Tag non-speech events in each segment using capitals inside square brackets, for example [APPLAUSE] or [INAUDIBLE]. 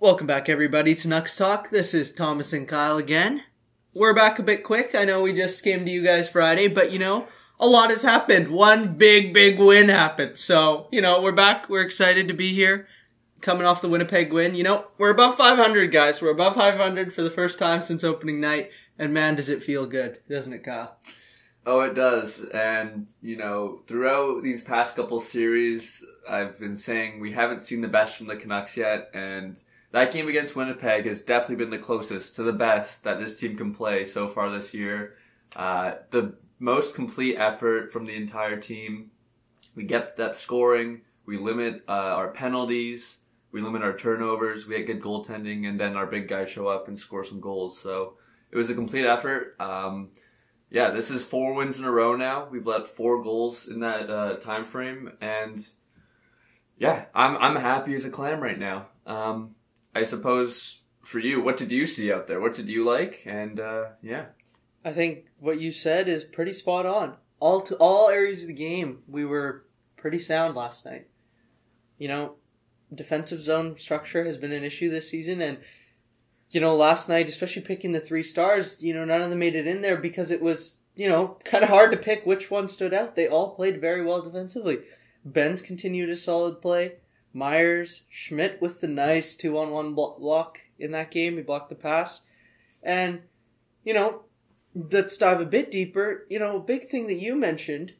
Welcome back, everybody, to Nux Talk. This is Thomas and Kyle again. We're back a bit quick. I know we just came to you guys Friday, but you know, a lot has happened. One big, big win happened. So, you know, we're back. We're excited to be here. Coming off the Winnipeg win. You know, we're above 500, guys. We're above 500 for the first time since opening night. And man, does it feel good, doesn't it, Kyle? Oh, it does. And, you know, throughout these past couple series, I've been saying we haven't seen the best from the Canucks yet. And that game against Winnipeg has definitely been the closest to the best that this team can play so far this year. Uh, the most complete effort from the entire team. We get that scoring. We limit uh, our penalties. We limit our turnovers. We get good goaltending, and then our big guys show up and score some goals. So it was a complete effort. Um, yeah, this is four wins in a row now. We've let four goals in that uh, time frame, and yeah, I'm I'm happy as a clam right now. Um, I suppose for you, what did you see out there? What did you like? And uh, yeah, I think what you said is pretty spot on. All to all areas of the game, we were pretty sound last night. You know, defensive zone structure has been an issue this season, and you know, last night, especially picking the three stars, you know, none of them made it in there because it was, you know, [LAUGHS] kind of hard to pick which one stood out. They all played very well defensively. Benn's continued a solid play. Myers, Schmidt with the nice two on one block in that game. He blocked the pass. And, you know, let's dive a bit deeper. You know, a big thing that you mentioned,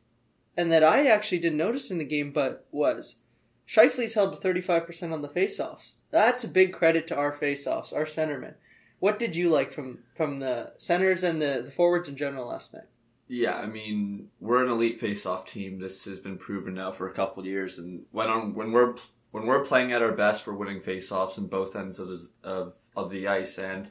and that I actually didn't notice in the game, but was Scheifele's held to 35% on the faceoffs. That's a big credit to our faceoffs, our centermen. What did you like from, from the centers and the, the forwards in general last night? Yeah, I mean, we're an elite face-off team. This has been proven now for a couple years, and when on when we're when we're playing at our best, we're winning face-offs in both ends of the, of of the ice. And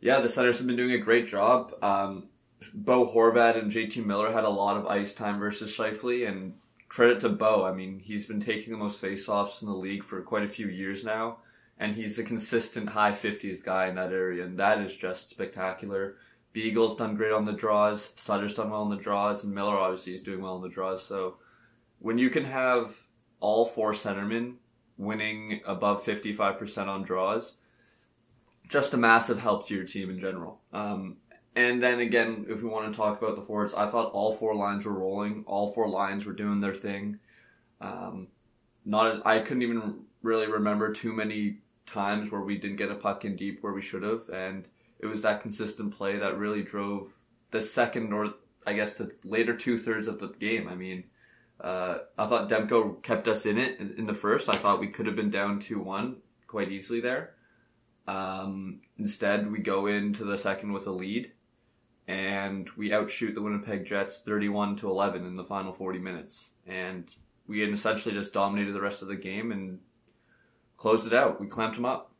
yeah, the centers have been doing a great job. Um, Bo Horvat and JT Miller had a lot of ice time versus Scheifele, and credit to Bo. I mean, he's been taking the most face-offs in the league for quite a few years now, and he's a consistent high 50s guy in that area, and that is just spectacular. Beagle's done great on the draws, Sutter's done well on the draws, and Miller obviously is doing well on the draws. So when you can have all four centermen winning above 55% on draws, just a massive help to your team in general. Um, and then again, if we want to talk about the forwards, I thought all four lines were rolling. All four lines were doing their thing. Um, not I couldn't even really remember too many times where we didn't get a puck in deep where we should have, and it was that consistent play that really drove the second or I guess the later two thirds of the game. I mean, uh, I thought Demko kept us in it in, the first. I thought we could have been down two one quite easily there. Um, instead, we go into the second with a lead, and we outshoot the Winnipeg Jets thirty one to eleven in the final forty minutes, and we essentially just dominated the rest of the game and closed it out. We clamped them up.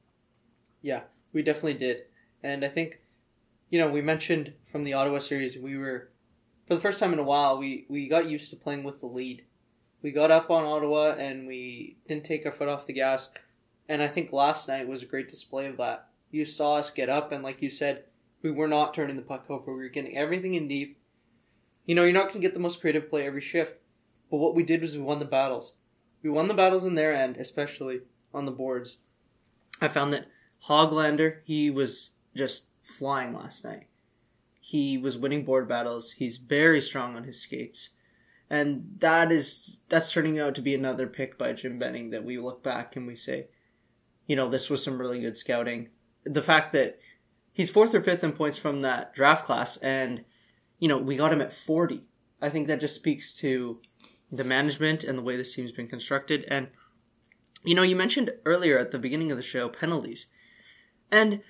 Yeah, we definitely did. And I think, you know, we mentioned from the Ottawa series, we were, for the first time in a while, we, we got used to playing with the lead. We got up on Ottawa and we didn't take our foot off the gas. And I think last night was a great display of that. You saw us get up, and like you said, we were not turning the puck over. We were getting everything in deep. You know, you're not going to get the most creative play every shift, but what we did was we won the battles. We won the battles in their end, especially on the boards. I found that Hoglander, he was just flying last night. He was winning board battles. He's very strong on his skates. And that is that's turning out to be another pick by Jim Benning that we look back and we say, you know, this was some really good scouting. The fact that he's fourth or fifth in points from that draft class and you know, we got him at 40. I think that just speaks to the management and the way this team's been constructed and you know, you mentioned earlier at the beginning of the show penalties. And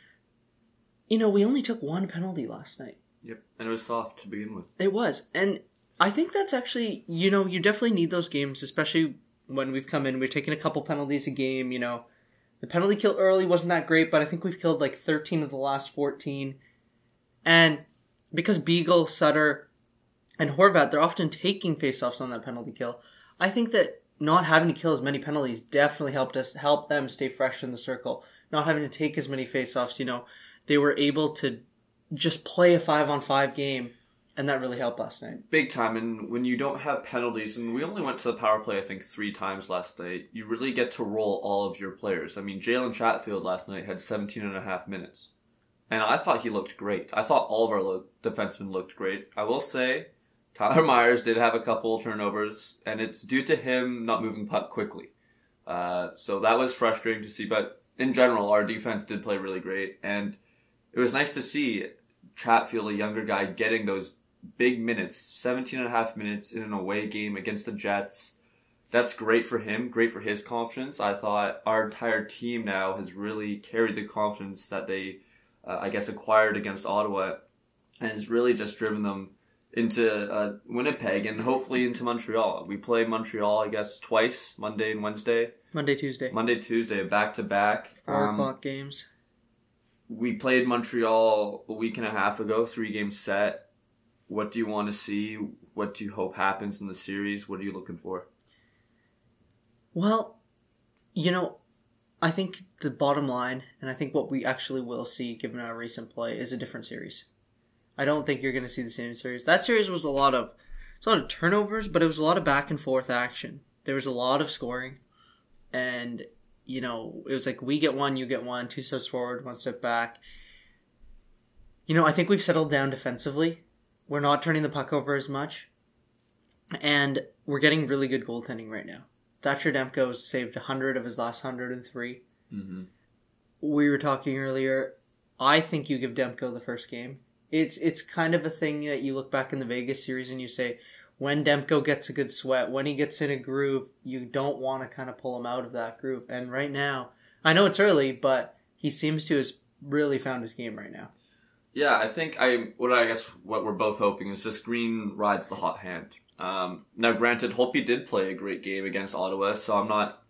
you know, we only took one penalty last night. Yep, and it was soft to begin with. It was, and I think that's actually, you know, you definitely need those games, especially when we've come in. We're taking a couple penalties a game. You know, the penalty kill early wasn't that great, but I think we've killed like 13 of the last 14. And because Beagle, Sutter, and Horvat, they're often taking faceoffs on that penalty kill. I think that not having to kill as many penalties definitely helped us help them stay fresh in the circle. Not having to take as many faceoffs, you know, they were able to just play a five on five game and that really helped last night. Big time, and when you don't have penalties, and we only went to the power play, I think, three times last night, you really get to roll all of your players. I mean, Jalen Chatfield last night had 17 and a half minutes, and I thought he looked great. I thought all of our lo- defensemen looked great. I will say, Tyler Myers did have a couple turnovers, and it's due to him not moving puck quickly. Uh, so that was frustrating to see, but in general, our defense did play really great, and it was nice to see Chatfield, a younger guy, getting those big minutes, 17 and a half minutes in an away game against the Jets. That's great for him, great for his confidence. I thought our entire team now has really carried the confidence that they, uh, I guess, acquired against Ottawa and has really just driven them into uh, Winnipeg and hopefully into Montreal. We play Montreal, I guess, twice, Monday and Wednesday. Monday, Tuesday. Monday, Tuesday, back to back. Four um, o'clock games. We played Montreal a week and a half ago, three game set what do you want to see? What do you hope happens in the series? What are you looking for? Well, you know, I think the bottom line, and I think what we actually will see given our recent play, is a different series. I don't think you're going to see the same series. That series was a lot of, it's a lot of turnovers, but it was a lot of back and forth action. There was a lot of scoring, and you know, it was like we get one, you get one, two steps forward, one step back. You know, I think we've settled down defensively. We're not turning the puck over as much. And we're getting really good goaltending right now. Thatcher Demko's saved 100 of his last 103. Mm-hmm. We were talking earlier. I think you give Demko the first game. It's it's kind of a thing that you look back in the Vegas series and you say, when Demko gets a good sweat, when he gets in a groove, you don't want to kind of pull him out of that groove. And right now, I know it's early, but he seems to has really found his game right now. Yeah, I think I what I guess what we're both hoping is just Green rides the hot hand. Um, now, granted, Holtby did play a great game against Ottawa, so I'm not.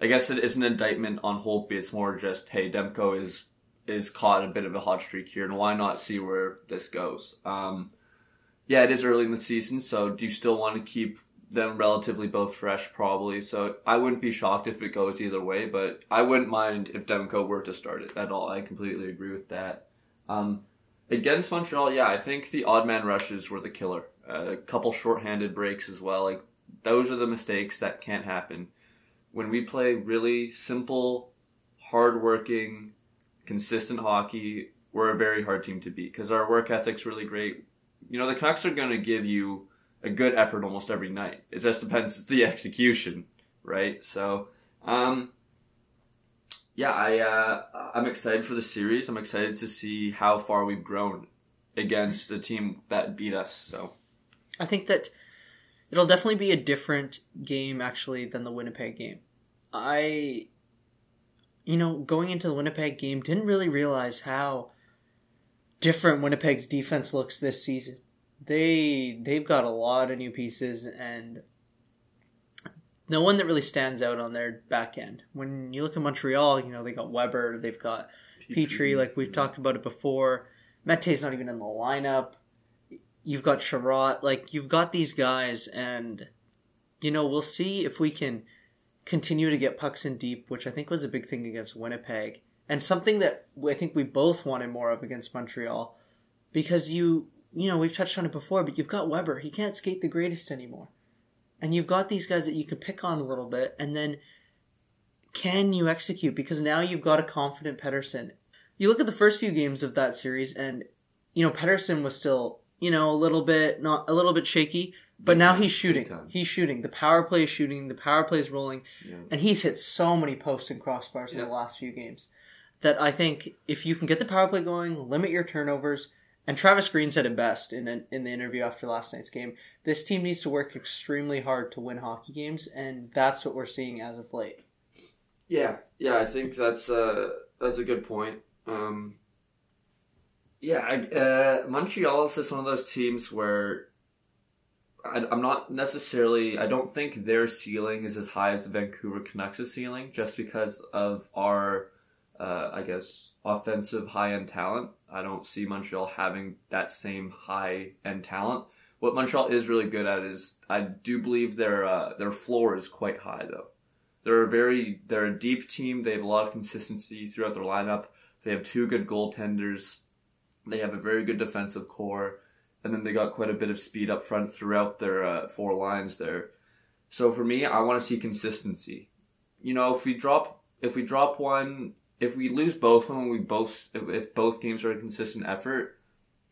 I guess it is an indictment on Holtby. It's more just, hey, Demko is is caught a bit of a hot streak here, and why not see where this goes? Um, yeah, it is early in the season, so do you still want to keep them relatively both fresh? Probably. So I wouldn't be shocked if it goes either way, but I wouldn't mind if Demko were to start it at all. I completely agree with that. Um, Against Montreal, yeah, I think the odd man rushes were the killer. Uh, a couple shorthanded breaks as well. Like those are the mistakes that can't happen. When we play really simple, hardworking, consistent hockey, we're a very hard team to beat because our work ethic's really great. You know, the Canucks are going to give you a good effort almost every night. It just depends the execution, right? So, um, yeah, I uh, I'm excited for the series. I'm excited to see how far we've grown against the team that beat us. So I think that it'll definitely be a different game actually than the Winnipeg game. I you know, going into the Winnipeg game didn't really realize how different Winnipeg's defense looks this season. They they've got a lot of new pieces and no one that really stands out on their back end. When you look at Montreal, you know, they got Weber, they've got Petrie, Petry like we've yeah. talked about it before. Mete's not even in the lineup. You've got Chiarot, like you've got these guys and you know, we'll see if we can continue to get pucks in deep, which I think was a big thing against Winnipeg. And something that I think we both wanted more of against Montreal. Because you you know, we've touched on it before, but you've got Weber. He can't skate the greatest anymore and you've got these guys that you can pick on a little bit, and then can you execute? Because now you've got a confident Pettersson. You look at the first few games of that series, and you know Pettersson was still you know a little bit not a little bit shaky, but now he's shooting. He's shooting. The power play is shooting. The power play is rolling, yeah. and he's hit so many posts and crossbars yeah. in the last few games that I think if you can get the power play going, limit your turnovers, and Travis Green said it best in an, in the interview after last night's game. This team needs to work extremely hard to win hockey games, and that's what we're seeing as of late. Yeah, yeah, I think that's uh, that's a good point. Um, yeah, uh, Montreal is just one of those teams where I, am not necessarily. I don't think their ceiling is as high as the Vancouver Canucks' ceiling, just because of our, uh, I guess, offensive high end talent. I don't see Montreal having that same high end talent. What Montreal is really good at is I do believe their uh, their floor is quite high though. They're a very they're a deep team. They have a lot of consistency throughout their lineup. They have two good goaltenders. They have a very good defensive core. and then they got quite a bit of speed up front throughout their uh, four lines there. So for me, I want to see consistency. You know, if we drop if we drop one, if we lose both of them, we both if, both games are a consistent effort,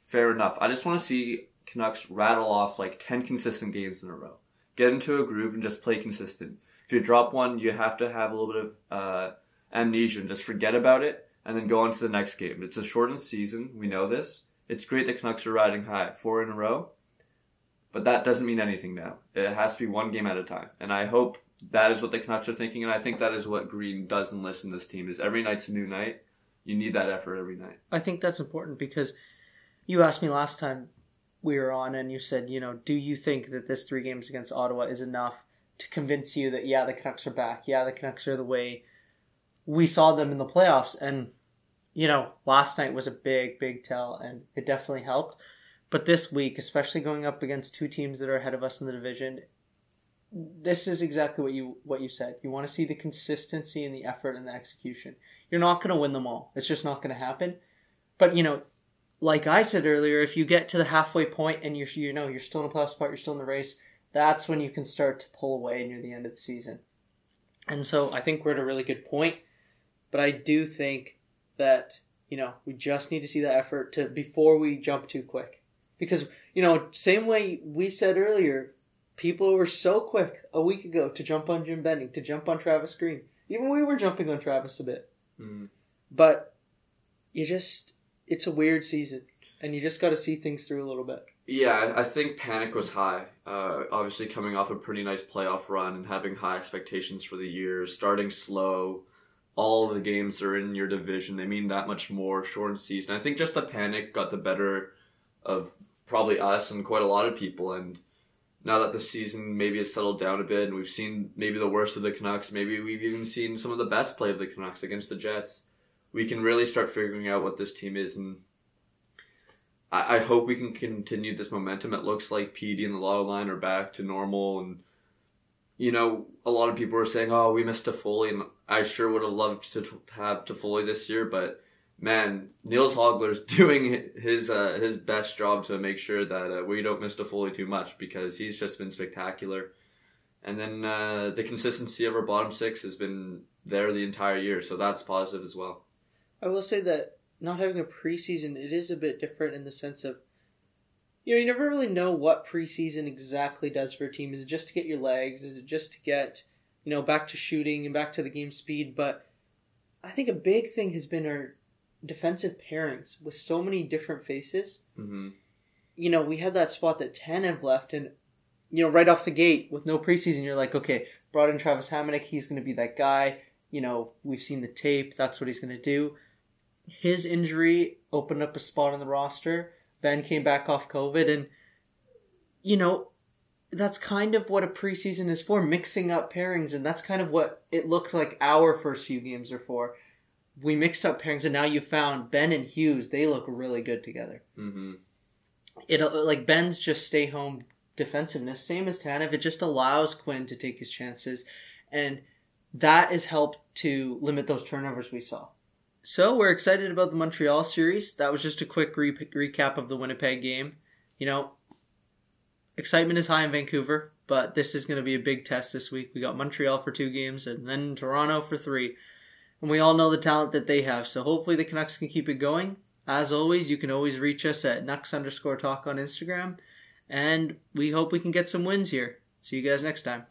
fair enough. I just want to see Canucks rattle off like ten consistent games in a row, get into a groove, and just play consistent. If you drop one, you have to have a little bit of uh, amnesia and just forget about it, and then go on to the next game. It's a shortened season. We know this. It's great that Canucks are riding high, four in a row, but that doesn't mean anything now. It has to be one game at a time, and I hope that is what the Canucks are thinking, and I think that is what Green does enlist in this team. Is every night's a new night. You need that effort every night. I think that's important because you asked me last time we were on, and you said, you know, do you think that this three games against Ottawa is enough to convince you that yeah, the Canucks are back, yeah, the Canucks are the way we saw them in the playoffs, and you know, last night was a big, big tell, and it definitely helped. But this week, especially going up against two teams that are ahead of us in the division, this is exactly what you what you said. You want to see the consistency and the effort and the execution. You're not going to win them all. It's just not going to happen. But you know, like I said earlier, if you get to the halfway point and you're you know you're still in a playoff spot, you're still in the race. That's when you can start to pull away near the end of the season. And so I think we're at a really good point. But I do think that you know we just need to see that effort to before we jump too quick because you know same way we said earlier people were so quick a week ago to jump on Jim Benning to jump on Travis Green even we were jumping on Travis a bit Mm. but you just it's a weird season and you just got to see things through a little bit Yeah, I- think panic was high. Uh, obviously, coming off a pretty nice playoff run and having high expectations for the year, starting slow. All of the games are in your division. They mean that much more. Shortened season. I think just the panic got the better of probably us and quite a lot of people. And now that the season maybe has settled down a bit, and we've seen maybe the worst of the Canucks, maybe we've even seen some of the best play of the Canucks against the Jets. We can really start figuring out what this team is and I, I hope we can continue this momentum. It looks like PD and the Lotto line are back to normal, and you know, a lot of people are saying, "Oh, we missed Toffoli," and I sure would have loved to have Toffoli this year, but man, Nils Hoglander's [LAUGHS] doing his uh, his best job to make sure that uh, we don't miss Toffoli too much because he's just been spectacular. And then uh, the consistency of our bottom six has been there the entire year, so that's positive as well. I will say that not having a preseason, it is a bit different in the sense of, you know, you never really know what preseason exactly does for a team. Is it just to get your legs? Is it just to get, you know, back to shooting and back to the game speed? But I think a big thing has been our defensive pairings with so many different faces. hmm You know, we had that spot that Tanev left, and you know, right off the gate with no preseason, you're like, okay, brought in Travis Hamonic, he's going to be that guy. You know, we've seen the tape. That's what he's going to do his injury opened up a spot on the roster. Ben came back off COVID, and you know that's kind of what a preseason is for, mixing up pairings, and that's kind of what it looked like our first few games are for. We mixed up pairings, and now you found Ben and Hughes. They look really good together. hmm It like Ben's just stay home defensiveness, same as Tanev. It just allows Quinn to take his chances, and that has helped to limit those turnovers we saw. So we're excited about the Montreal series. That was just a quick re- recap of the Winnipeg game. You know, excitement is high in Vancouver, but this is going to be a big test this week. We got Montreal for two games and then Toronto for three. And we all know the talent that they have. So hopefully the Canucks can keep it going. As always, you can always reach us at Nux underscore talk on Instagram. And we hope we can get some wins here. See you guys next time.